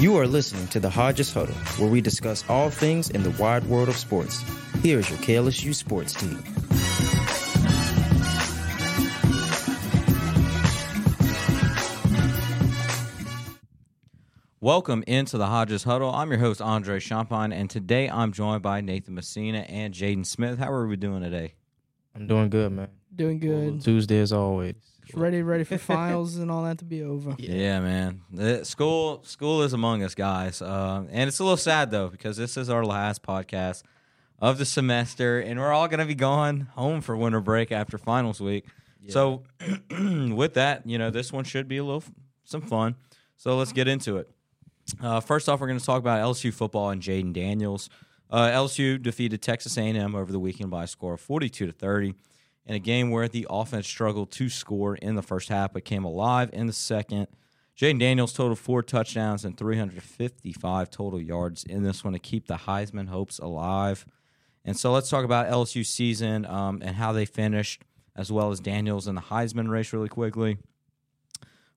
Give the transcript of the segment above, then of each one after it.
You are listening to the Hodges Huddle, where we discuss all things in the wide world of sports. Here is your KLSU sports team. Welcome into the Hodges Huddle. I'm your host, Andre Champagne, and today I'm joined by Nathan Messina and Jaden Smith. How are we doing today? I'm doing good, man. Doing good. Tuesday as always. Ready, ready for finals and all that to be over. Yeah, man. The school school is among us, guys. Uh, and it's a little sad though because this is our last podcast of the semester, and we're all going to be going home for winter break after finals week. So, with that, you know, this one should be a little some fun. So let's get into it. Uh, first off, we're going to talk about LSU football and Jayden Daniels. Uh, LSU defeated Texas A&M over the weekend by a score of 42 to 30 in a game where the offense struggled to score in the first half but came alive in the second. Jayden Daniels totaled four touchdowns and 355 total yards in this one to keep the Heisman hopes alive. And so let's talk about LSU season um, and how they finished, as well as Daniels in the Heisman race really quickly.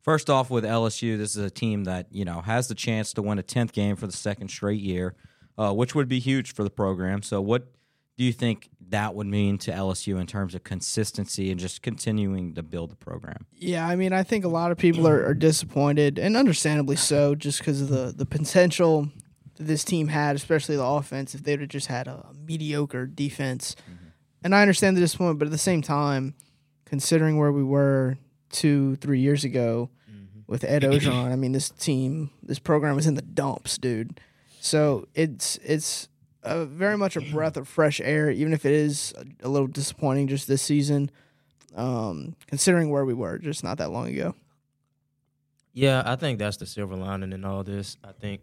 First off, with LSU, this is a team that you know has the chance to win a tenth game for the second straight year, uh, which would be huge for the program. So, what do you think that would mean to LSU in terms of consistency and just continuing to build the program? Yeah, I mean, I think a lot of people are, are disappointed, and understandably so, just because of the, the potential that this team had, especially the offense, if they would have just had a mediocre defense. Mm-hmm. And I understand the disappointment, but at the same time, considering where we were two, three years ago mm-hmm. with Ed Orgeron, I mean, this team, this program was in the dumps, dude. So it's it's uh, very much a breath of fresh air, even if it is a, a little disappointing just this season, um, considering where we were just not that long ago. Yeah, I think that's the silver lining in all this. I think,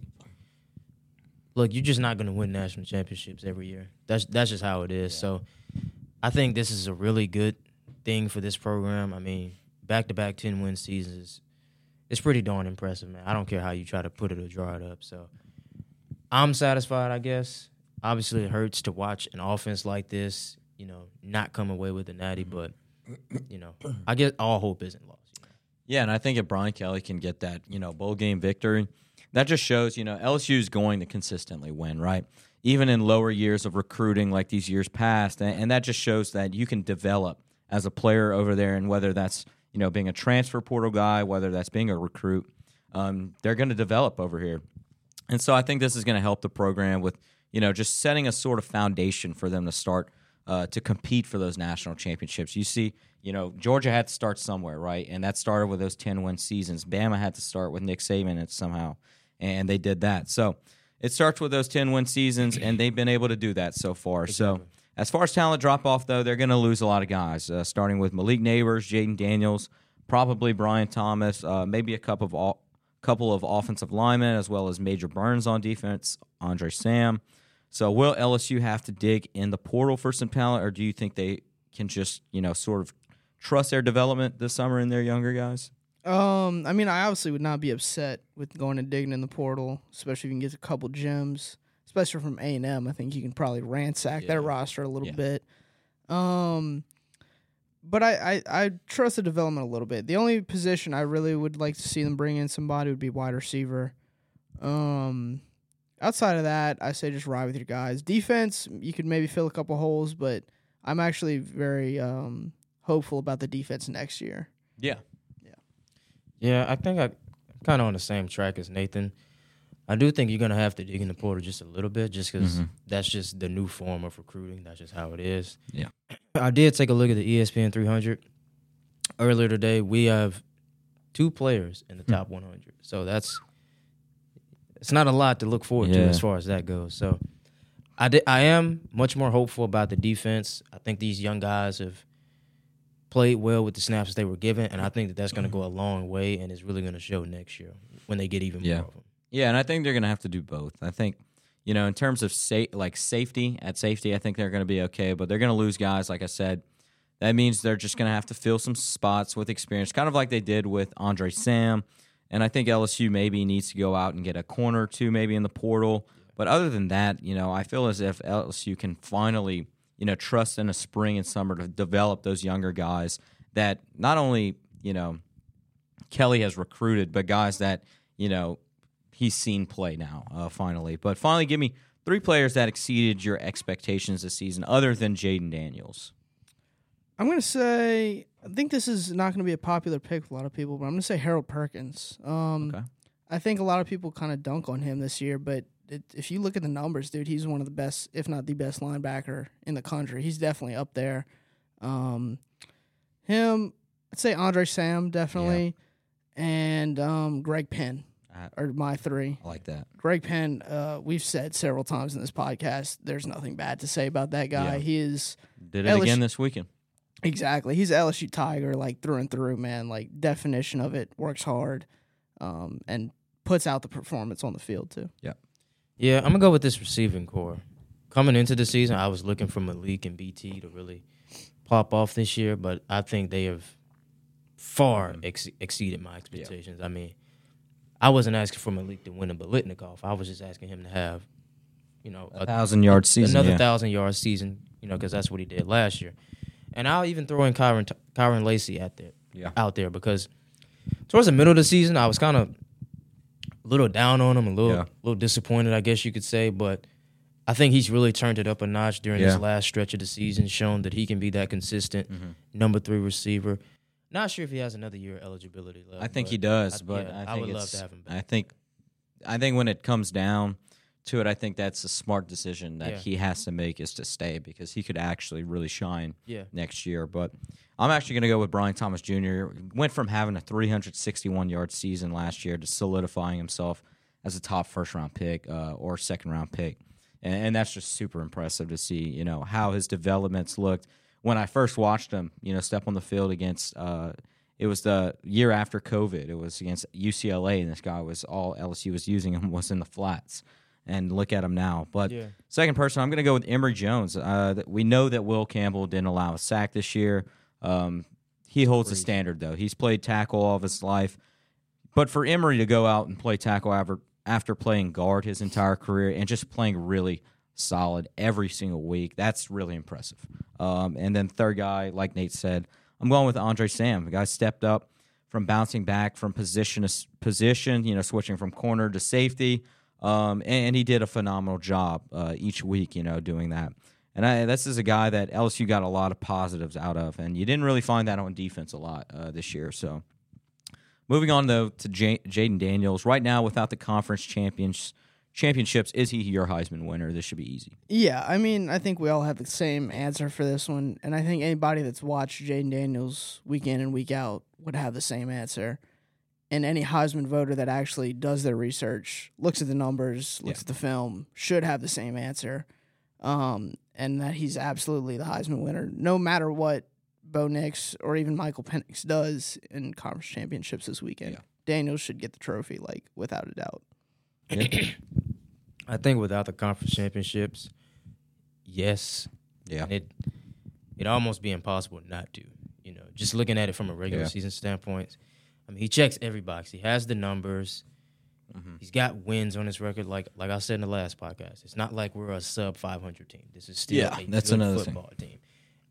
look, you're just not going to win national championships every year. That's that's just how it is. So, I think this is a really good thing for this program. I mean, back to back ten win seasons, it's pretty darn impressive, man. I don't care how you try to put it or draw it up. So, I'm satisfied, I guess. Obviously, it hurts to watch an offense like this, you know, not come away with the natty, but you know, I guess all hope isn't lost. You know? Yeah, and I think if Brian Kelly can get that, you know, bowl game victory, that just shows, you know, LSU is going to consistently win, right? Even in lower years of recruiting like these years past, and, and that just shows that you can develop as a player over there, and whether that's you know being a transfer portal guy, whether that's being a recruit, um, they're going to develop over here, and so I think this is going to help the program with you know just setting a sort of foundation for them to start uh, to compete for those national championships. You see, you know, Georgia had to start somewhere, right? And that started with those 10 win seasons. Bama had to start with Nick Saban and somehow, and they did that. So it starts with those 10 win seasons, and they've been able to do that so far. So as far as talent drop off, though, they're going to lose a lot of guys, uh, starting with Malik Nabers, Jayden Daniels, probably Brian Thomas, uh, maybe a couple of all, couple of offensive linemen, as well as Major Burns on defense, Andre Sam. So will LSU have to dig in the portal for some talent, or do you think they can just you know sort of trust their development this summer in their younger guys? Um, I mean, I obviously would not be upset with going and digging in the portal, especially if you can get a couple gems, especially from A and M. I think you can probably ransack Yeah. that roster a little Yeah. bit. Um, but I, I I trust the development a little bit. The only position I really would like to see them bring in somebody would be wide receiver. Um, outside of that, I say just ride with your guys. Defense, you could maybe fill a couple holes, but I'm actually very um hopeful about the defense next year. Yeah, Yeah, Yeah, I think I kind of on the same track as Nathan. I do think you're gonna have to dig in the portal just a little bit, just because Mhm. that's just the new form of recruiting. That's just how it is. Yeah. I did take a look at the ESPN 300 earlier today. We have two players in the Hmm. top 100, so that's it's not a lot to look forward to as far as that goes. So I di- I am much more hopeful about the defense. I think these young guys have played well with the snaps they were given, and I think that that's going to mm-hmm. go a long way, and it's really going to show next year when they get even Yeah. more of them. yeah, and I think they're going to have to do both. I think you know in terms of sa- like safety at safety, I think they're going to be okay, but they're going to lose guys. Like I said, that means they're just going to have to fill some spots with experience, kind of like they did with Andre Sam. And I think LSU maybe needs to go out and get a corner or two, maybe in the portal. But other than that, you know, I feel as if LSU can finally, you know, trust in a spring and summer to develop those younger guys that not only, you know, Kelly has recruited, but guys that, you know, he's seen play now, uh, finally. But finally, give me three players that exceeded your expectations this season, other than Jayden Daniels. I'm gonna say I think this is not gonna be a popular pick for a lot of people, but I'm gonna say Harold Perkins. Um, Okay. I think a lot of people kind of dunk on him this year, but it, if you look at the numbers, dude, he's one of the best, if not the best linebacker in the country. He's definitely up there. Um, him, I'd say Andre Sam definitely, and um, Greg Penn are my three. I like that. Greg Penn, uh, we've said several times in this podcast, there's nothing bad to say about that guy. Yeah. He is Did it LSU again this weekend. Exactly. He's a LSU Tiger, like through and through, man. Like definition of it. Works hard, um, and puts out the performance on the field too. Yeah, Yeah, I'm gonna go with this receiving core. Coming into the season, I was looking for Malik and BT to really pop off this year, but I think they have far ex- exceeded my expectations. I mean, I wasn't asking for Malik to win a Biletnikoff. I was just asking him to have, you know, A thousand yard season. another yeah. thousand yard season. You know, because that's what he did last year. And I'll even throw in Kyren Kyren Lacy out there, Yeah. out there because towards the middle of the season, I was kind of a little down on him, a little Yeah. little disappointed, I guess you could say. But I think he's really turned it up a notch during Yeah. this last stretch of the season, shown that he can be that consistent Mm-hmm. number three receiver. Not sure if he has another year of eligibility left. I think he does, I- but yeah, I, I would love to have him back. I think, I think when it comes down to it, I think that's a smart decision that Yeah. he has to make is to stay because he could actually really shine Yeah. next year. But I'm actually going to go with Brian Thomas Jr. Went from having a 361 yard season last year to solidifying himself as a top first round pick uh, or second round pick, and, and that's just super impressive to see. You know how his developments looked when I first watched him. You know, step on the field against. Uh, it was the year after COVID. It was against UCLA, and this guy was all LSU was using him was in the flats. And look at him now. But Yeah. second person, I'm going to go with Emery Jones. Uh, we know that Will Campbell didn't allow a sack this year. Um, he holds the standard, though. He's played tackle all of his life. But for Emery to go out and play tackle after, after playing guard his entire career and just playing really solid every single week, that's really impressive. Um, and then third guy, like Nate said, I'm going with Andre Sam. The guy stepped up from bouncing back from position to position, you know, switching from corner to safety. Um, and, and he did a phenomenal job uh, each week, you know, doing that. And I, this is a guy that LSU got a lot of positives out of, and you didn't really find that on defense a lot uh, this year. So, moving on though to J- Jayden Daniels, right now without the conference champions championships, is he your Heisman winner? This should be easy. Yeah, I mean, I think we all have the same answer for this one, and I think anybody that's watched Jayden Daniels week in and week out would have the same answer. And any Heisman voter that actually does their research, looks at the numbers, looks Yeah. at the film, should have the same answer. Um, and that he's absolutely the Heisman winner, no matter what Bo Nix or even Michael Penix does in conference championships this weekend. Yeah. Daniels should get the trophy, like without a doubt. I think without the conference championships, yes, Yeah. And it it'd almost be impossible not to. You know, just looking at it from a regular Yeah. season standpoint. I mean, he checks every box. He has the numbers. Mm-hmm. He's got wins on his record. Like like I said in the last podcast, it's not like we're a sub 500 team. This is still Yeah, a that's good another thing. football team,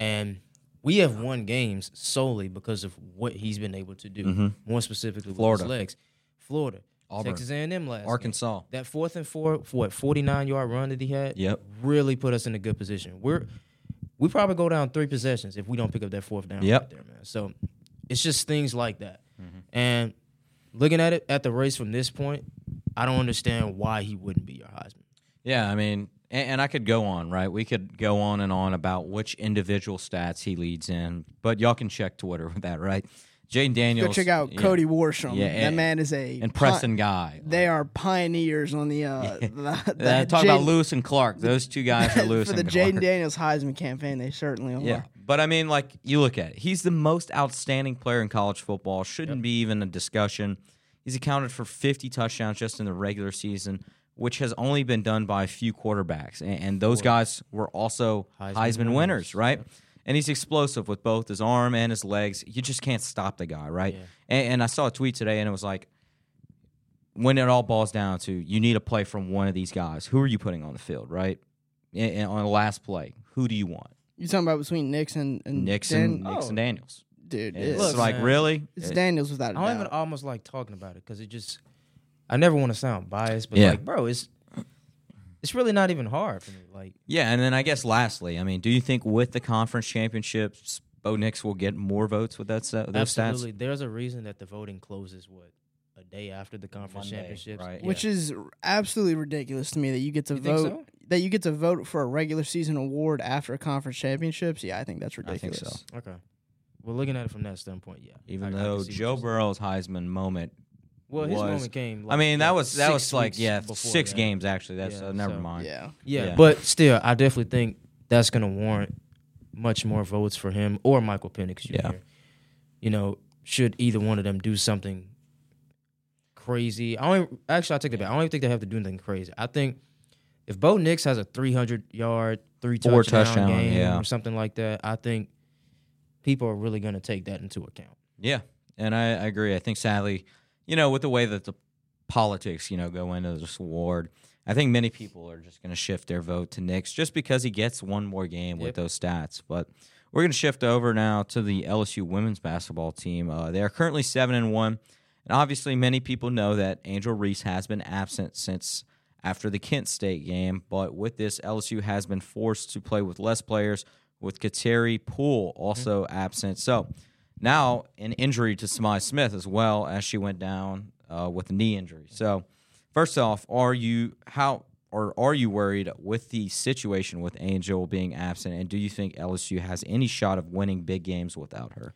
and we have won games solely because of what he's been able to do. Mhm. More specifically, Florida. with his legs. Florida, Auburn. Texas A&M last game. Arkansas. That fourth and four, for what forty nine yard run that he had, Yep. really put us in a good position. We're we probably go down three possessions if we don't pick up that fourth down Yep. right there, man. So it's just things like that. And looking at it at the race from this point, I don't understand why he wouldn't be your Heisman. Yeah, I mean, and, and I could go on, right? We could go on and on about which individual stats he leads in, but y'all can check Twitter with that, right? Jayden Daniels. Go check out yeah, Cody Worsham. Yeah, that and- man is a and pi- Preston Guy. They are pioneers on the uh, the, the Uh, talk about Lewis and Clark. Those two guys are Lewis for the and Jayden Daniels Heisman campaign. They certainly are. Yeah, but I mean, like you look at it, he's the most outstanding player in college football. Shouldn't be even a discussion. He's accounted for 50 touchdowns just in the regular season, which has only been done by a few quarterbacks, and, and those guys were also Heisman, Heisman winners, winners, right? And he's explosive with both his arm and his legs. You just can't stop the guy, right? Yeah. And, and I saw a tweet today, and it was like, when it all boils down to you need a play from one of these guys. Who are you putting on the field, right? And on the last play, who do you want? You talking about between Nixon and Nixon, Dan- Nixon Oh. Daniels. dude? It's It's, Look, like man. really. it's It- Daniels without a I don't even doubt. almost like talking about it because it just I never want to sound biased, but Yeah. like, bro, it's it's really not even hard for me. Like, Yeah, and then I guess lastly, I mean, do you think with the conference championships, Bo Nix will get more votes with that set, those absolutely, stats? there's a reason that the voting closes what a day after the conference Monday, championships, right. Which is absolutely ridiculous to me that you get to You think vote so? That you get to vote for a regular season award after a conference championships. Yeah, I think that's I think ridiculous. so. Okay. Well, looking at it from that standpoint, yeah. Even I- I though see what Joe. Burrow's Heisman moment, well, his was- moment came. I mean, that was that was like yeah, before six that. games actually. That's Yeah, uh, never so- mind. Yeah. Yeah, Yeah. but still, I definitely think that's going to warrant much more votes for him or Michael Penix Jr. Yeah. You know, should either one of them do something crazy? I don't even, actually. I take that back. I don't even think they have to do anything crazy. I think if Bo Nix has a 300 yard, three touchdown, touchdown, game yeah. or something like that, I think people are really going to take that into account. Yeah, and I, I agree. I think sadly, you know, with the way that the politics, you know, go into this award, I think many people are just going to shift their vote to Nix just because he gets one more game with those stats. But we're going to shift over now to the LSU women's basketball team. Uh, they are currently seven and one, and obviously, many people know that Angel Reese has been absent since after the Kent State game. But with this, LSU has been forced to play with less players, with Kateri Poole also absent. So now an injury to Sa'Myah Smith as well as she went down uh, with a knee injury. So first off, are you how or are you worried with the situation with Angel being absent, and do you think LSU has any shot of winning big games without her?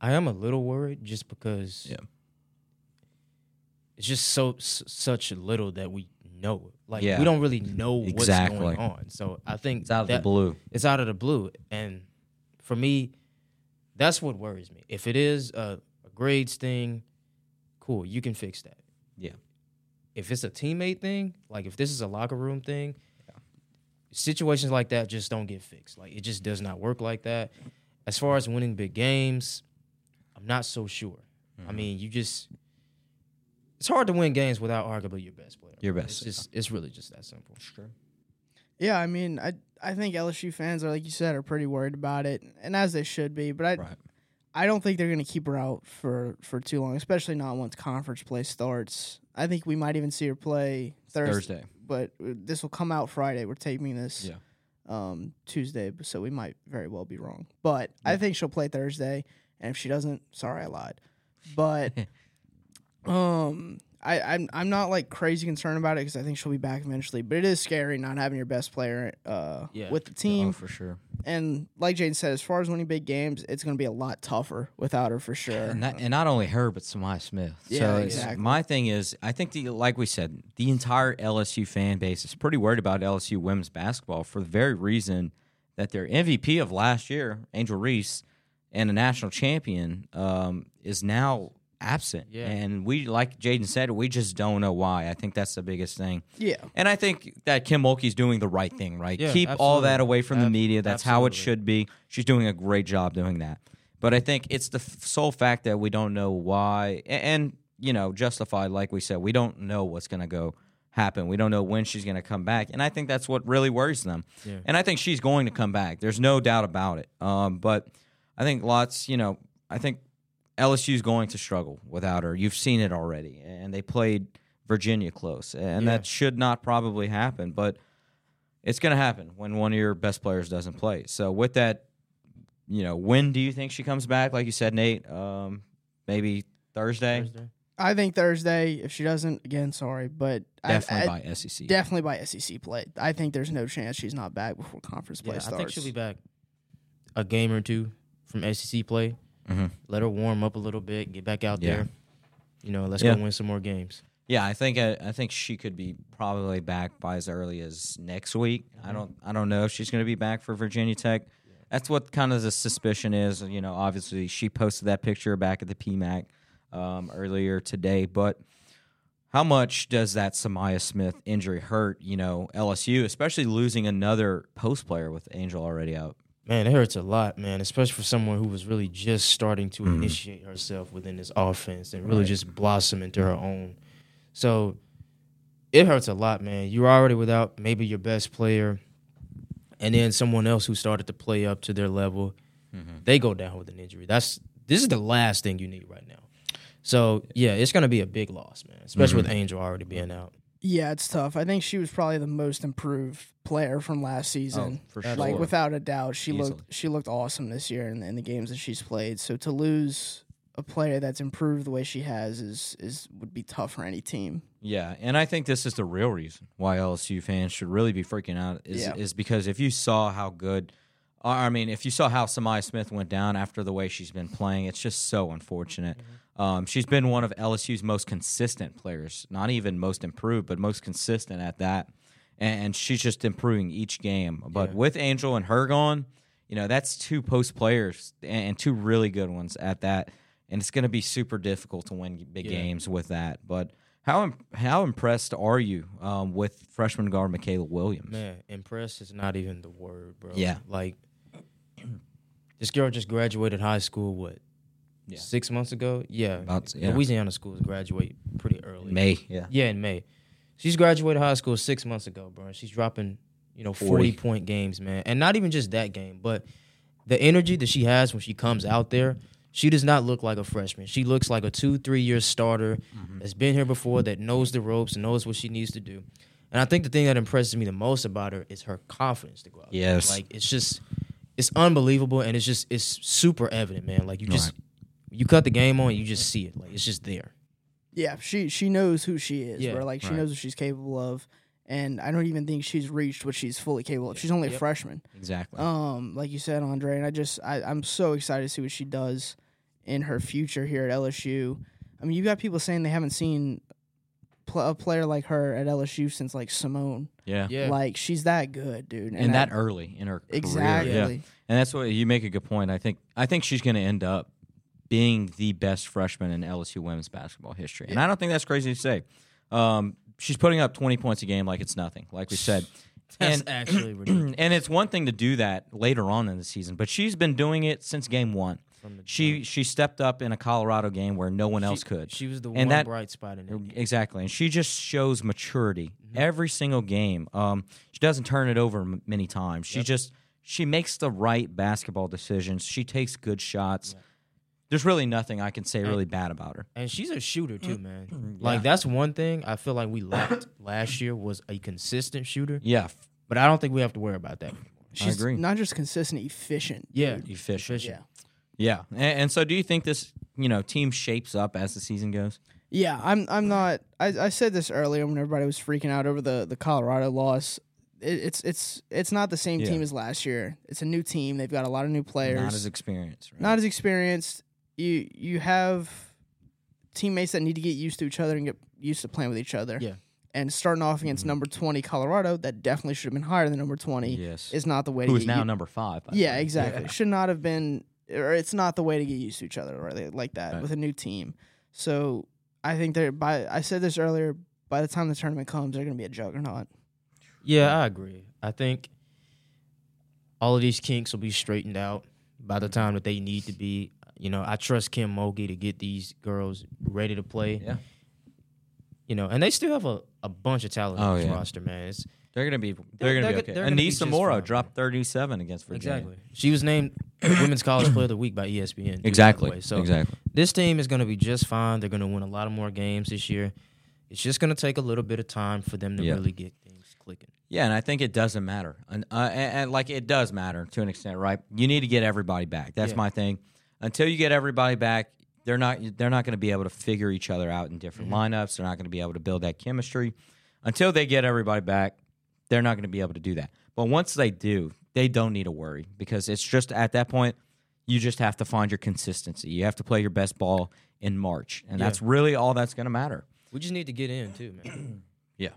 I am a little worried just because Yeah. It's just so s- such little that we know. Like Yeah. we don't really know what's Exactly. going on. So I think It's out of the blue. It's out of the blue, and for me, that's what worries me. If it is a, a grades thing, cool, you can fix that. Yeah. If it's a teammate thing, like if this is a locker room thing, situations like that just don't get fixed. Like it just does not work like that. As far as winning big games, I'm not so sure. I Mm-hmm. mean, you just it's hard to win games without arguably your best player. Your It's best, just it's really just that simple. Sure. Yeah, I mean, I I think LSU fans are like you said are pretty worried about it, and as they should be. But I Right. I don't think they're going to keep her out for for too long, especially not once conference play starts. I think we might even see her play Thursday, Thursday. but uh, this will come out Friday. We're taping this Yeah. um, Tuesday, so we might very well be wrong. But I think she'll play Thursday, and if she doesn't, sorry, I lied. But um, I, I'm I'm not like crazy concerned about it because I think she'll be back eventually. But it is scary not having your best player uh, Yeah. with the team. Oh, for sure. And like Jane said, as far as winning big games, it's going to be a lot tougher without her for sure. And, not, and not only her, but Sa'Myah Smith. Yeah, so exactly. My thing is, I think the like we said, the entire LSU fan base is pretty worried about LSU women's basketball for the very reason that their MVP of last year, Angel Reese, and a national champion, um, is now absent. Yeah. And we, like Jaden said, we just don't know why. I think that's the biggest thing. yeah, And I think that Kim Mulkey's doing the right thing, right? Yeah, Keep all that away from the media. That's how it should be. She's doing a great job doing that. But I think it's the f- sole fact that we don't know why, a- and, you know, justified, like we said, we don't know what's going to go happen. We don't know when she's going to come back. And I think that's what really worries them. Yeah. And I think she's going to come back. There's no doubt about it. Um, but I think lots, you know, I think LSU's going to struggle without her. You've seen it already. And they played Virginia close. And Yeah. that should not probably happen. But it's going to happen when one of your best players doesn't play. So with that, you know, when do you think she comes back? Like you said, Nate, um, maybe Thursday? Thursday. I think Thursday. If she doesn't, again, sorry, but Definitely I, I, by SEC. definitely by SEC play. I think there's no chance she's not back before conference play Yeah, I think she'll be back a game or two from SEC play. Mhm. Let her warm up a little bit, get back out Yeah. there. You know, let's Yeah. go win some more games. Yeah, I think I, I think she could be probably back by as early as next week. I don't I don't know if she's going to be back for Virginia Tech. That's what kind of the suspicion is. You know, obviously she posted that picture back at the PMAC um, earlier today, but how much does that Sa'Myah Smith injury hurt? You know, LSU, especially losing another post player with Angel already out. Man, it hurts a lot, man, especially for someone who was really just starting to Mhm. initiate herself within this offense and really Right. just blossom into her own. So it hurts a lot, man. You're already without maybe your best player, and then someone else who started to play up to their level, they go down with an injury. That's this is the last thing you need right now. So yeah, it's gonna be a big loss, man. Especially with Angel already being out. Yeah, it's tough. I think she was probably the most improved player from last oh, season. for sure. Like without a doubt, she Easily. looked she looked awesome this year in, in the games that she's played. So to lose a player that's improved the way she has is is would be tough for any team. Yeah, and I think this is the real reason why LSU fans should really be freaking out is Yeah. is because if you saw how good, I mean, if you saw how Sa'Myah Smith went down after the way she's been playing, it's just so unfortunate. Um, she's been one of LSU's most consistent players, not even most improved, but most consistent at that, and, and she's just improving each game. But with Angel and her gone, you know that's two post players and, two really good ones at that, and it's going to be super difficult to win big games with that. But how how impressed are you um, with freshman guard Mikaylah Williams? Man, impressed is not even the word, bro. Yeah. Like this girl just graduated high school. What? Yeah. Six months ago. Yeah. About- yeah. Louisiana schools graduate pretty early. May, yeah, Yeah, in May. She's graduated high school six months ago, bro. and She's dropping, you know, 40, 40. point games, man. And not even just that game, but the energy that she has when she comes out there, she does not look like a freshman. She looks like a two, three year starter Mm-hmm. that's been here before, that knows the ropes knows what she needs to do. And I think the thing that impresses me the most about her is her confidence to go out. there. Yes. Like it's just it's unbelievable and it's just it's super evident, man. Like you just you cut the game on, you just see it. Like it's just there. Yeah, she she knows who she is. Yeah, bro. like she right. knows what she's capable of, and I don't even think she's reached what she's fully capable of. She's only a freshman. exactly. Um, like you said, Andre, and I just I, I'm so excited to see what she does in her future here at LSU. I mean, you've got people saying they haven't seen pl- a player like her at LSU since like Seimone. yeah. Yeah. Like she's that good, dude. and I- that early in her career. exactly. Yeah. And that's what you make a good point. I think I think she's going to end up being the best freshman in LSU women's basketball history, and I don't think that's crazy to say. Um, she's putting up twenty points a game like it's nothing, like we said. That's and, actually ridiculous. and it's one thing to do that later on in the season, but she's been doing it since game one. From the She she stepped up in a Colorado game where no one else could. She was the And one that- bright spot in it. Exactly, and she just shows maturity every single game. Um, she doesn't turn it over m- many times. She just she makes the right basketball decisions. She takes good shots. There's really nothing I can say really bad about her. And she's a shooter too, man. Mm, Like that's one thing I feel like we lacked last year was a consistent shooter. Yeah, But I don't think we have to worry about that. She's agree. not just consistent, efficient. Yeah, efficient. Yeah. Yeah, and, and so do you think this you know team shapes up as the season goes? Yeah, I'm. I'm not. I, I said this earlier when everybody was freaking out over the the Colorado loss. It, it's it's it's not the same Yeah. team as last year. It's a new team. They've got a lot of new players. Not as experienced. Right? Not as experienced. You you have teammates that need to get used to each other and get used to playing with each other. Yeah. And starting off against mm-hmm. number twenty Colorado, that definitely should have been higher than number twenty. yes. Is not the way Who to is get now u- number five? Yeah, think. exactly. Should not have been, or it's not the way to get used to each other, right? Like that Right. with a new team. So I think they're by. I said this earlier. By the time the tournament comes, they're going to be a juggernaut. Yeah, I agree. I think all of these kinks will be straightened out by the time that they need to be. You know, I trust Kim Mulkey to get these girls ready to play. Yeah. You know, and they still have a, a bunch of talent Oh, on this yeah. roster, man. It's, They're gonna be. They're, They're- gonna they're be okay. gonna be Aneesah fine, dropped 37 against Virginia. exactly. She was named Women's College Player of the Week by ESPN. too, by Exactly. So exactly. this team is going to be just fine. They're going to win a lot of more games this year. It's just going to take a little bit of time for them to Yeah. really get things clicking. Yeah, and I think it doesn't matter, and, uh, and, and like it does matter to an extent, right? You need to get everybody back. That's Yeah. my thing. Until you get everybody back, they're not they're not going to be able to figure each other out in different lineups. They're not going to be able to build that chemistry. Until they get everybody back, they're not going to be able to do that. But once they do, they don't need to worry because it's just at that point you just have to find your consistency. You have to play your best ball in March, and Yeah. that's really all that's going to matter. We just need to get in too, man. Yeah.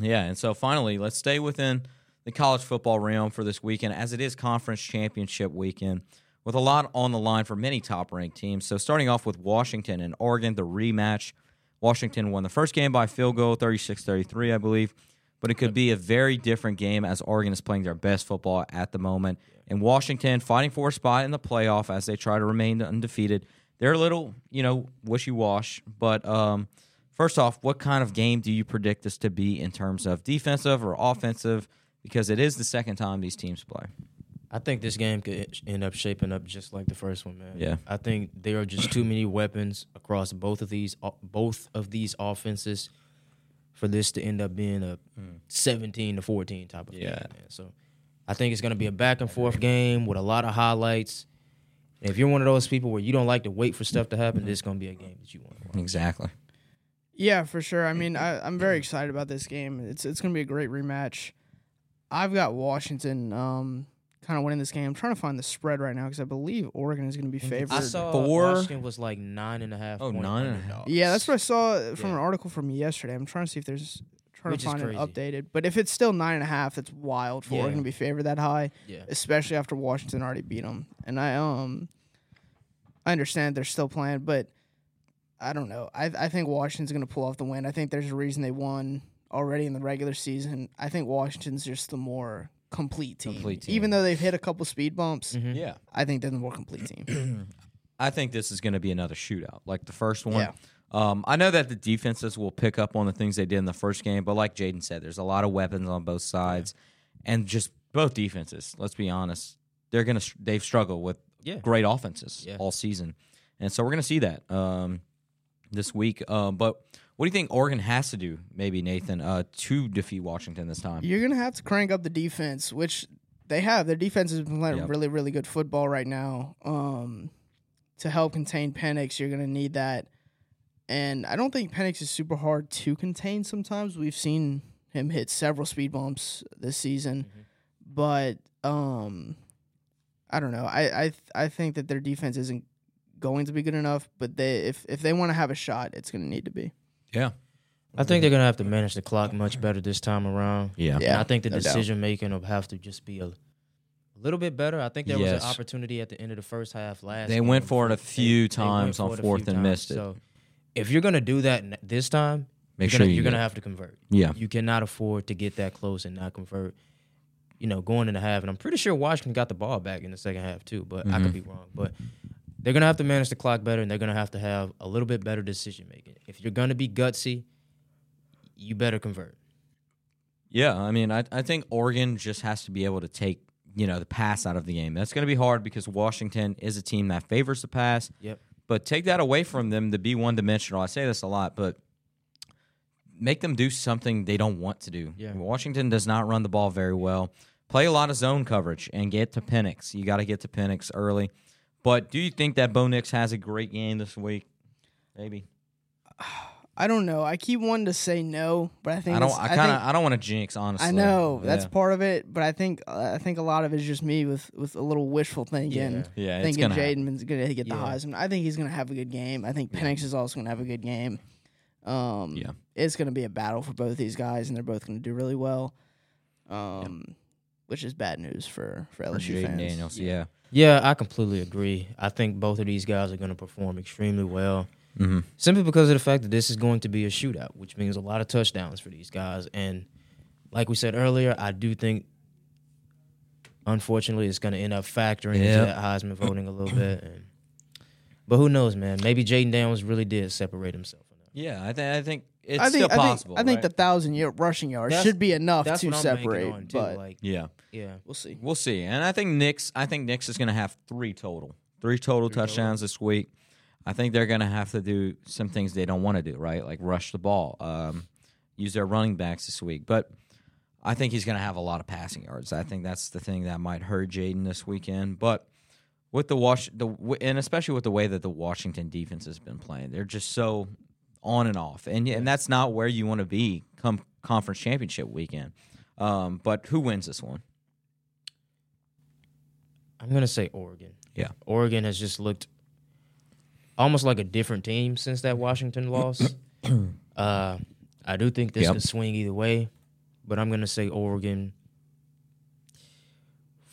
Yeah. And so finally, let's stay within the college football realm for this weekend, as it is conference championship weekend, with a lot on the line for many top ranked teams. So starting off with Washington and Oregon, the rematch. Washington won the first game by field goal, 36 33, I believe. But it could be a very different game as Oregon is playing their best football at the moment. And Washington fighting for a spot in the playoff as they try to remain undefeated. They're a little, you know, wishy wash. But um, first off, what kind of game do you predict this to be in terms of defensive or offensive? Because it is the second time these teams play. I think this game could end up shaping up just like the first one, man. Yeah. I think there are just too many weapons across both of these both of these offenses for this to end up being a 17 to 14 type of Yeah. game. Man. So I think it's going to be a back and forth game with a lot of highlights. And if you're one of those people where you don't like to wait for stuff to happen, this is going to be a game that you want to watch. Exactly. Yeah, for sure. I mean, I, I'm very excited about this game. It's it's going to be a great rematch. I've got Washington um, kind of winning this game. I'm trying to find the spread right now because I believe Oregon is going to be favored. I saw Four- Washington was like nine and a half. Oh, point nine and a underdogs. yeah, that's what I saw from Yeah. an article from yesterday. I'm trying to see if there's trying Which to find it updated. But if it's still nine and a half, that's wild for Yeah. Oregon to be favored that high, Yeah. especially after Washington already beat them. And I um, I understand they're still playing, but I don't know. I I think Washington's going to pull off the win. I think there's a reason they won already in the regular season. I think Washington's just the more complete team. Complete team. Even though they've hit a couple speed bumps, Mhm. Yeah. I think they're the more complete team. I think this is going to be another shootout, like the first one. Yeah. Um, I know that the defenses will pick up on the things they did in the first game, but like Jaden said, there's a lot of weapons on both sides, and just both defenses. Let's be honest, they're gonna they've struggled with Yeah. great offenses Yeah. all season, and so we're gonna see that um, this week. Um, but what do you think Oregon has to do, maybe Nathan, uh, to defeat Washington this time? You're gonna have to crank up the defense, which they have. Their defense has been playing Yep. really, really good football right now. Um, to help contain Penix, you're gonna need that. And I don't think Penix is super hard to contain. Sometimes we've seen him hit several speed bumps this season, but um, I don't know. I I I think that their defense isn't going to be good enough. But they if if they want to have a shot, it's gonna need to be. Yeah, I think they're gonna have to manage the clock much better this time around. yeah, Yeah. And I think the no doubt. decision making will have to just be a, a little bit better. I think there was an opportunity at the end of the first half last. They game went for it a few they went times on for it a fourth and times. missed it. So if you're gonna do that n- this time, Make you're sure gonna, you you're gonna have to convert. Yeah, You cannot afford to get that close and not convert. You know, going in the half, and I'm pretty sure Washington got the ball back in the second half too, but I could mm-hmm. be wrong. But they're gonna have to manage the clock better, and they're gonna have to have a little bit better decision making. If you're gonna be gutsy, you better convert. Yeah, I mean, I I think Oregon just has to be able to take you know the pass out of the game. That's going to be hard because Washington is a team that favors the pass. Yep. But take that away from them to be one dimensional. I say this a lot, but make them do something they don't want to do. Yeah. Washington does not run the ball very well. Play a lot of zone coverage and get to Penix. You got to get to Penix early. But do you think that Bo Nix has a great game this week? Maybe. I don't know. I keep wanting to say no, but I think I don't. I kind of. I don't want to jinx. Honestly. I know that's part of it, but I think uh, I think a lot of it is just me with with a little wishful thinking, Yeah, it's thinking gonna. Jayden's gonna get the Yeah. Heisman. I think he's gonna have a good game. I think Penix is also gonna have a good game. Um, Yeah. it's gonna be a battle for both these guys, and they're both gonna do really well. Um, which is bad news for for For LSU Jayden fans. Daniels. Yeah. Yeah, I completely agree. I think both of these guys are going to perform extremely well. Mm-hmm. Simply because of the fact that this is going to be a shootout, which means a lot of touchdowns for these guys. And like we said earlier, I do think, unfortunately, it's going to end up factoring into that Heisman voting a little bit. And, but who knows, man? Maybe Jayden Daniels really did separate himself. Yeah, I think I think it's I think still I possible. think, I think right? the thousand yard rushing yards That's- should be enough That's to what I'm separate, banking on too. but like, yeah, yeah, we'll see. we'll see. And I think Nix. I think Nix is going to have three total, three total touchdowns this week. I think they're going to have to do some things they don't want to do, right? Like rush the ball, um, use their running backs this week. But I think he's going to have a lot of passing yards. I think that's the thing that might hurt Jayden this weekend. But with the wash, the and especially with the way that the Washington defense has been playing, they're just so on and off, and and that's not where you want to be come conference championship weekend. Um, but who wins this one? I'm going to say Oregon. Yeah. Oregon has just looked almost like a different team since that Washington loss. uh, I do think this Yep. could swing either way, but I'm going to say Oregon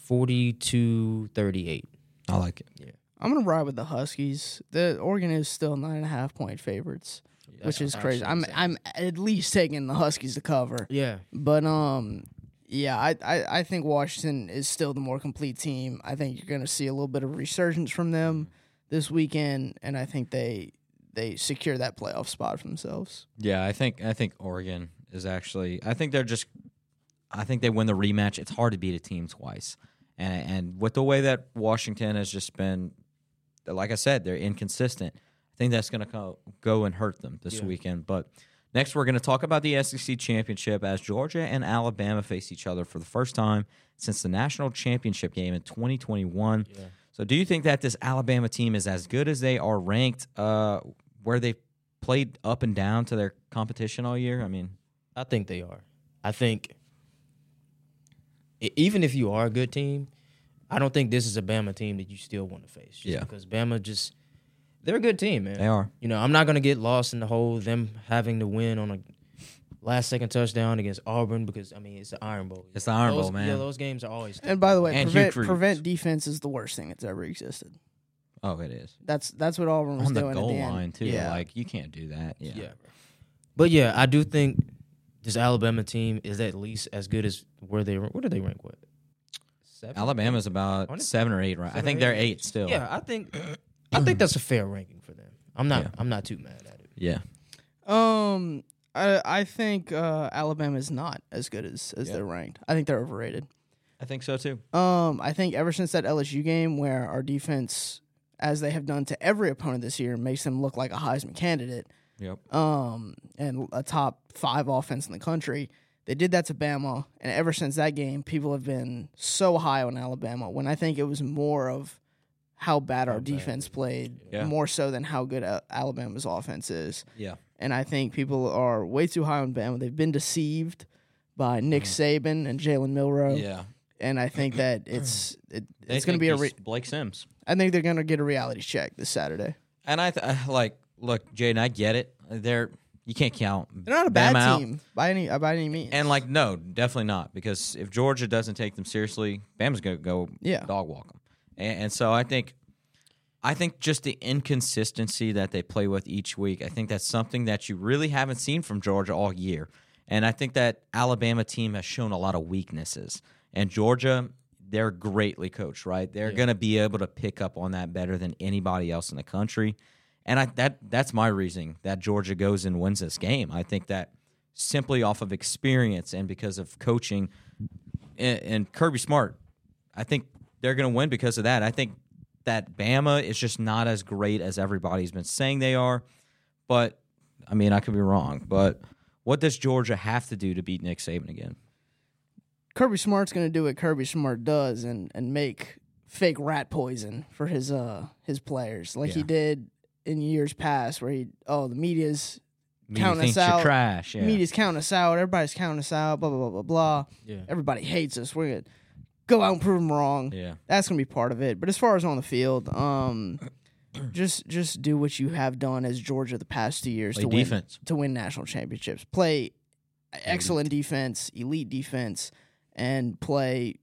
42 38. I like it. Yeah. I'm gonna ride with the Huskies. The Oregon is still nine and a half point favorites, which is crazy. I'm I'm at least taking the Huskies to cover, Yeah. but um, yeah, I, I I think Washington is still the more complete team. I think you're gonna see a little bit of resurgence from them this weekend, and I think they they secure that playoff spot for themselves. Yeah, I think I think Oregon is actually. I think they're just. I think they win the rematch. It's hard to beat a team twice, And and with the way that Washington has just been, like I said, they're inconsistent. I think that's going to go, and hurt them this Yeah. weekend. But next, we're going to talk about the SEC championship as Georgia and Alabama face each other for the first time since the national championship game in 2021. Yeah. So, do you think that this Alabama team is as good as they are ranked, uh, where they played up and down to their competition all year? I mean, I think they are. I think even if you are a good team, I don't think this is a Bama team that you still want to face. Just Yeah. Because Bama just they're a good team, man. they are. You know, I'm not gonna get lost in the whole them having to win on a last second touchdown against Auburn because I mean it's the Iron Bowl. It's the Iron Those- Bowl, man. Yeah, those games are always. And by the way, And prevent, prevent defense is the worst thing that's ever existed. Oh, it is That's that's what Auburn was on the doing goal at the end. line too. Yeah. Like you can't do that. Yeah. yeah. But yeah, I do think this Alabama team is at least as good as where they what do they rank with? Seven? Alabama's about seven or eight, right? I think or they're eight? eight still. Yeah, I think I think that's a fair ranking for them. I'm not Yeah. I'm not too mad at it. Yeah. Um, I I think uh, Alabama is not as good as as Yeah. they're ranked. I think they're overrated. I think so too. Um, I think ever since that LSU game where our defense, as they have done to every opponent this year, makes them look like a Heisman candidate. Yep. Um, and a top five offense in the country. They did that to Bama, and ever since that game, people have been so high on Alabama. When I think it was more of how bad our defense played, Yeah. more so than how good Alabama's offense is. Yeah. And I think people are way too high on Bama. They've been deceived by Nick mm. Saban and Jalen Milroe. Yeah. and I think that it's it, it's going to be a. Re- Blake Sims. I think they're going to get a reality check this Saturday. And I th- uh, like look, Jaden, I get it. They're you can't count. They're not a bad Bama out. team by any by any means. And like no, definitely not because if Georgia doesn't take them seriously, Bama's gonna go Yeah. dog walk them. And, and so I think, I think just the inconsistency that they play with each week, I think that's something that you really haven't seen from Georgia all year. And I think that Alabama team has shown a lot of weaknesses. And Georgia, they're greatly coached, right? They're Yeah. gonna be able to pick up on that better than anybody else in the country. And I that that's my reasoning that Georgia goes and wins this game. I think that simply off of experience and because of coaching and, and Kirby Smart, I think they're going to win because of that. I think that Bama is just not as great as everybody's been saying they are. But I mean, I could be wrong. But what does Georgia have to do to beat Nick Saban again? Kirby Smart's going to do what Kirby Smart does and and make fake rat poison for his uh his players, like he did in years past, where he oh the media's Media Count us out. trash. Yeah. media's counting us out, everybody's counting us out, blah blah blah blah blah. Yeah. Everybody hates us. We're gonna go out and prove them wrong. yeah. That's gonna be part of it. But as far as on the field, um, just just do what you have done as Georgia the past two years Play to win defense. to win national championships. Play excellent defense, elite defense, and play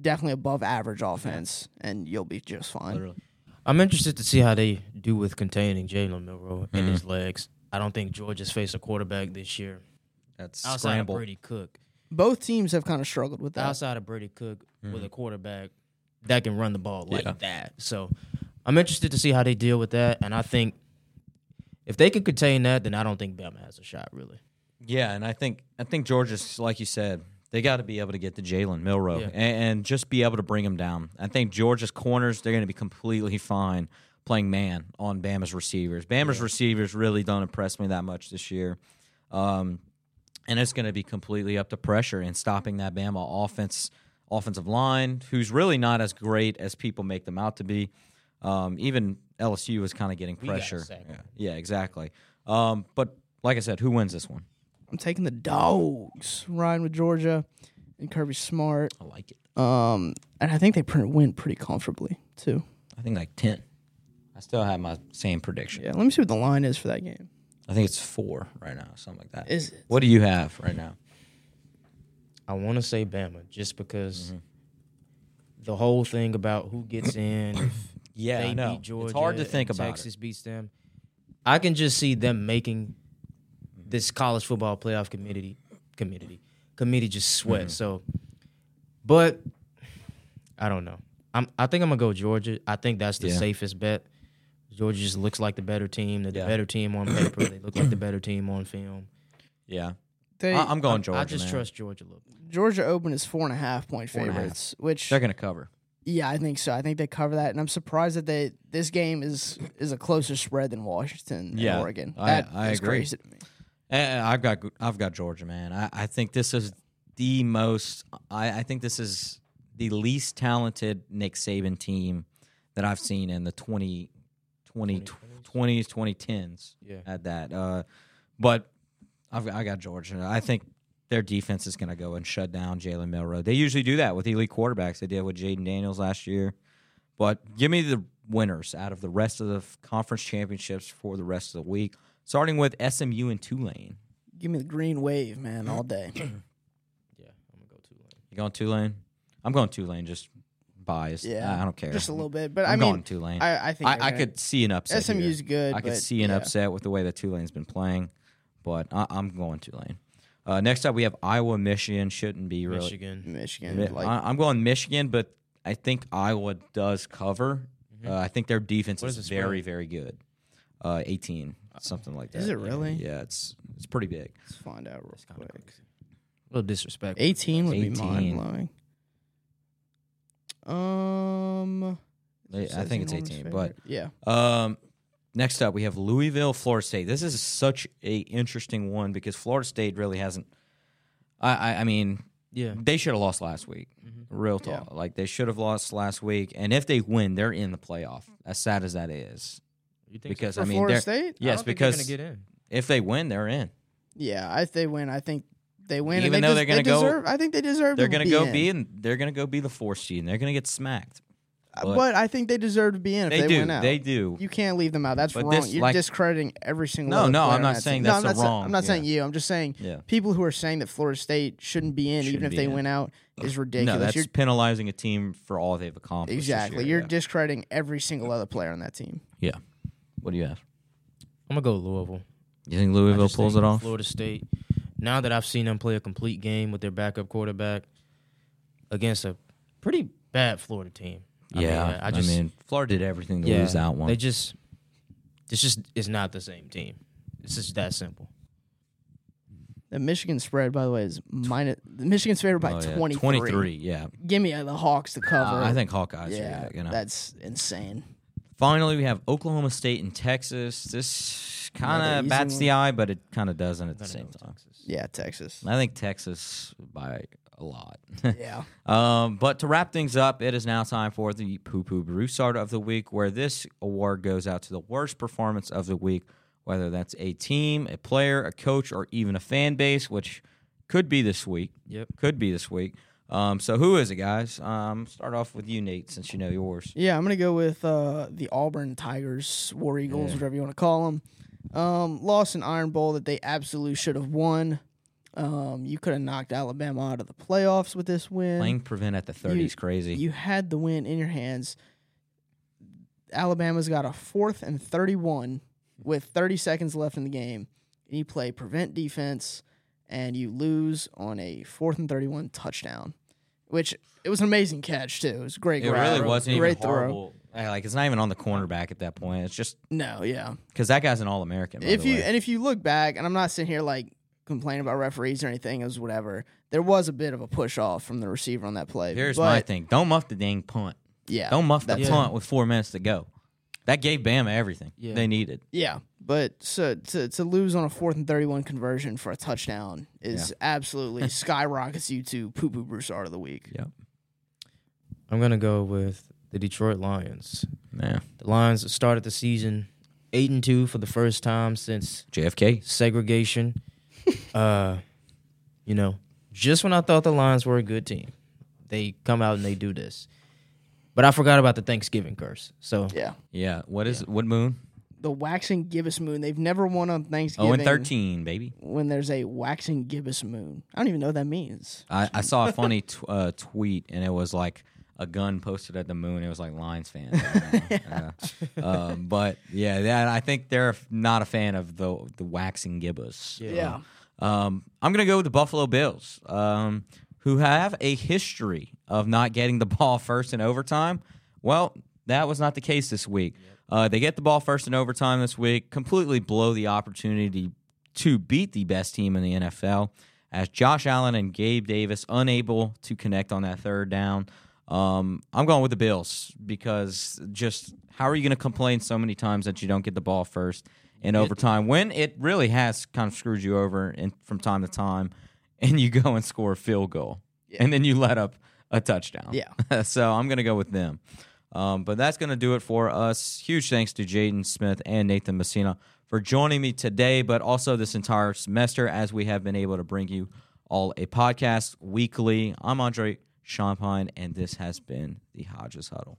definitely above average offense, and you'll be just fine. Literally. I'm interested to see how they do with containing Jalen Milroe and Mm-hmm. his legs. I don't think Georgia's faced a quarterback this year That's outside scramble. of Brady Cook. Both teams have kind of struggled with that. Outside of Brady Cook with a quarterback that can run the ball like Mm-hmm. Yeah. that. So I'm interested to see how they deal with that. And I think if they can contain that, then I don't think Bama has a shot really. Yeah, and I think I think Georgia's like you said, they got to be able to get to Jalen Milroe Yeah. and, and just be able to bring him down. I think Georgia's corners they're going to be completely fine playing man on Bama's receivers. Bama's receivers really don't impress me that much this year, um, and it's going to be completely up to pressure and stopping that Bama offense offensive line, who's really not as great as people make them out to be. Um, even LSU is kind of getting pressure. Yeah, yeah, exactly. Um, but like I said, who wins this one? I'm taking the dogs, riding with Georgia and Kirby Smart. I like it. Um, and I think they pre- win pretty comfortably too. I think like ten. I still have my same prediction. Yeah, let me see what the line is for that game. I think it's four right now, something like that. Is it? What do you have right now? I want to say Bama just because Mm-hmm. the whole thing about who gets in, Yeah, they I know. beat Georgia, it's hard to think and about. Texas beats them. I can just see them making this college football playoff committee committee committee just sweat. Mm-hmm. So, but I don't know. I'm. I think I'm gonna go Georgia. I think that's the Yeah. safest bet. Georgia just looks like the better team. They're Yeah. the better team on paper. they look like the better team on film. Yeah, They I, am going Georgia. I just man. trust Georgia a little. bit. Georgia Open is four and a half point Four and a half. favorites, which They're going to cover. yeah, I think so. I think they cover that, and I'm surprised that they this game is is a closer spread than Washington and Yeah, Oregon. I- That I is agree. crazy to me. Eh, I've got I've got Georgia, man. I, I think this is the most. I, I think this is the least talented Nick Saban team that I've seen in the 20, 20, 20s, 2010s. Yeah. At that, uh, but I've I got Georgia. I think their defense is going to go and shut down Jalen Milroe. They usually do that with elite quarterbacks. They did with Jayden Daniels last year. But give me the winners out of the rest of the conference championships for the rest of the week, starting with SMU and Tulane. Give me the green wave, man, all day. Yeah, I'm gonna go Tulane. You going Tulane? I'm going Tulane. Just biased. Yeah, I, I don't care. Just a little bit, but I'm I mean, going Tulane. I, I think I, I could see an upset. here. SMU's good. I could but see an yeah. upset with the way that Tulane's been playing, but I, I'm going Tulane. Uh, next up, we have Iowa, Michigan. Shouldn't be really. Michigan. Michigan, Mi- like I, I'm going Michigan, but I think Iowa does cover. Uh, I think their defense What is, is very, very good. Uh, 18, something like that. Is it really? Yeah, it's it's pretty big. let's find out real quick. A little disrespectful. 18 would 18. be mind blowing. Um, I- it I think it's 18, favorite. yeah, Um, next up, we have Louisville, Florida State. This is such a interesting one because Florida State really hasn't. I, I, I mean, Yeah. they should have lost last week. Real Yeah. like they should have lost last week, and if they win, they're in the playoff. As sad as that is, You think because for I mean, Florida they're- State. so? I yes, don't think because they're get in. if they win, they're in. Yeah, if they win, I think they win. Even and they though des- they're gonna they go- deserve, I think they deserve. They're to gonna be go in. be and they're gonna go be the fourth seed. and They're gonna get smacked. Uh, but- but, I think they deserve to be in if They, they, do. win out. They do. You can't leave them out. That's But wrong. this, You're like- discrediting every single. No, no, I'm not that saying team. No, that's I'm the not sa- wrong- I'm not saying you. I'm just saying Yeah. people who are saying that Florida State shouldn't be in, even Shouldn't if they in. win out, is ridiculous. No, ridiculous. that's You're penalizing a team for all they've accomplished. this exactly. year, You're yeah. discrediting every single other player on that team. yeah. What do you have? I'm gonna go Louisville. You think Louisville pulls think it off? Florida State. Now that I've seen them play a complete game with their backup quarterback against a pretty bad Florida team. I yeah, mean, I just mean, Florida did everything to yeah, lose that one. They just this just is not the same team. It's just that simple. The Michigan spread, by the way, is minus. The Michigan's favored by Oh, yeah. 23. 23, yeah. Give me uh, the Hawks to cover. Uh, I think Hawkeyes. yeah, Yeah, you know. that's insane. Finally, we have Oklahoma State and Texas. This kind of bats the eye, but it kind of doesn't at the same time. Texas. Yeah, Texas. I think Texas by a lot. yeah. Um, but to wrap things up, it is now time for the Poo Poo Broussard of the week, where this award goes out to the worst performance of the week, whether that's a team, a player, a coach, or even a fan base, which could be this week. Yep. Could be this week. Um, so who is it, guys? Um, start off with you, Nate, since you know yours. Yeah, I'm gonna go with uh, the Auburn Tigers, War Eagles, Yeah. whatever you want to call them. Um, lost an Iron Bowl that they absolutely should have won. Um, you could have knocked Alabama out of the playoffs with this win. Playing prevent at the 30 is crazy. You had the win in your hands. Alabama's got a fourth and 31 with 30 seconds left in the game. And you play prevent defense and you lose on a fourth and 31 touchdown, which it was an amazing catch, too. It was a great it grab, really wasn't great even throw. horrible. Like it's not even on the cornerback at that point. It's just No, yeah. because that guy's an All American. if you and if you look back, and I'm not sitting here like complaining about referees or anything, it was whatever. There was a bit of a push off from the receiver on that play. here's but, my thing: don't muff the dang punt. Yeah, Don't muff the that's- punt with four minutes to go. That gave Bama everything Yeah. they needed. Yeah, but so, to to lose on a fourth and thirty one conversion for a touchdown is absolutely skyrockets you to poo poo Broussard of the week. Yep. I'm gonna go with the Detroit Lions. Yeah. The Lions started the season eight and two for the first time since JFK. segregation. uh, you know, just when I thought the Lions were a good team, they come out and they do this. But I forgot about the Thanksgiving curse. So Yeah, Yeah. What is what moon? the waxing gibbous moon. They've never won on Thanksgiving. Oh, and thirteen, baby. when there's a waxing gibbous moon. I don't even know what that means. I, I saw a funny t- uh, tweet, and it was like a gun posted at the moon. It was like Lions fans. yeah. um, but yeah, that, I think they're not a fan of the the waxing gibbous. Yeah. Um, I'm gonna go with the Buffalo Bills, um, who have a history of not getting the ball first in overtime. Well, that was not the case this week. Uh, they get the ball first in overtime this week, completely blow the opportunity to beat the best team in the NFL. As Josh Allen and Gabe Davis unable to connect on that third down. Um, I'm going with the Bills because just how are you going to complain so many times that you don't get the ball first in overtime when it really has kind of screwed you over in, from time to time, and you go and score a field goal and then you let up a touchdown. Yeah. so I'm going to go with them. Um, but that's going to do it for us. Huge thanks to Jaden Smith and Nathan Messina for joining me today, but also this entire semester as we have been able to bring you all a podcast weekly. I'm Andre Champagne, and this has been the Hodges Huddle.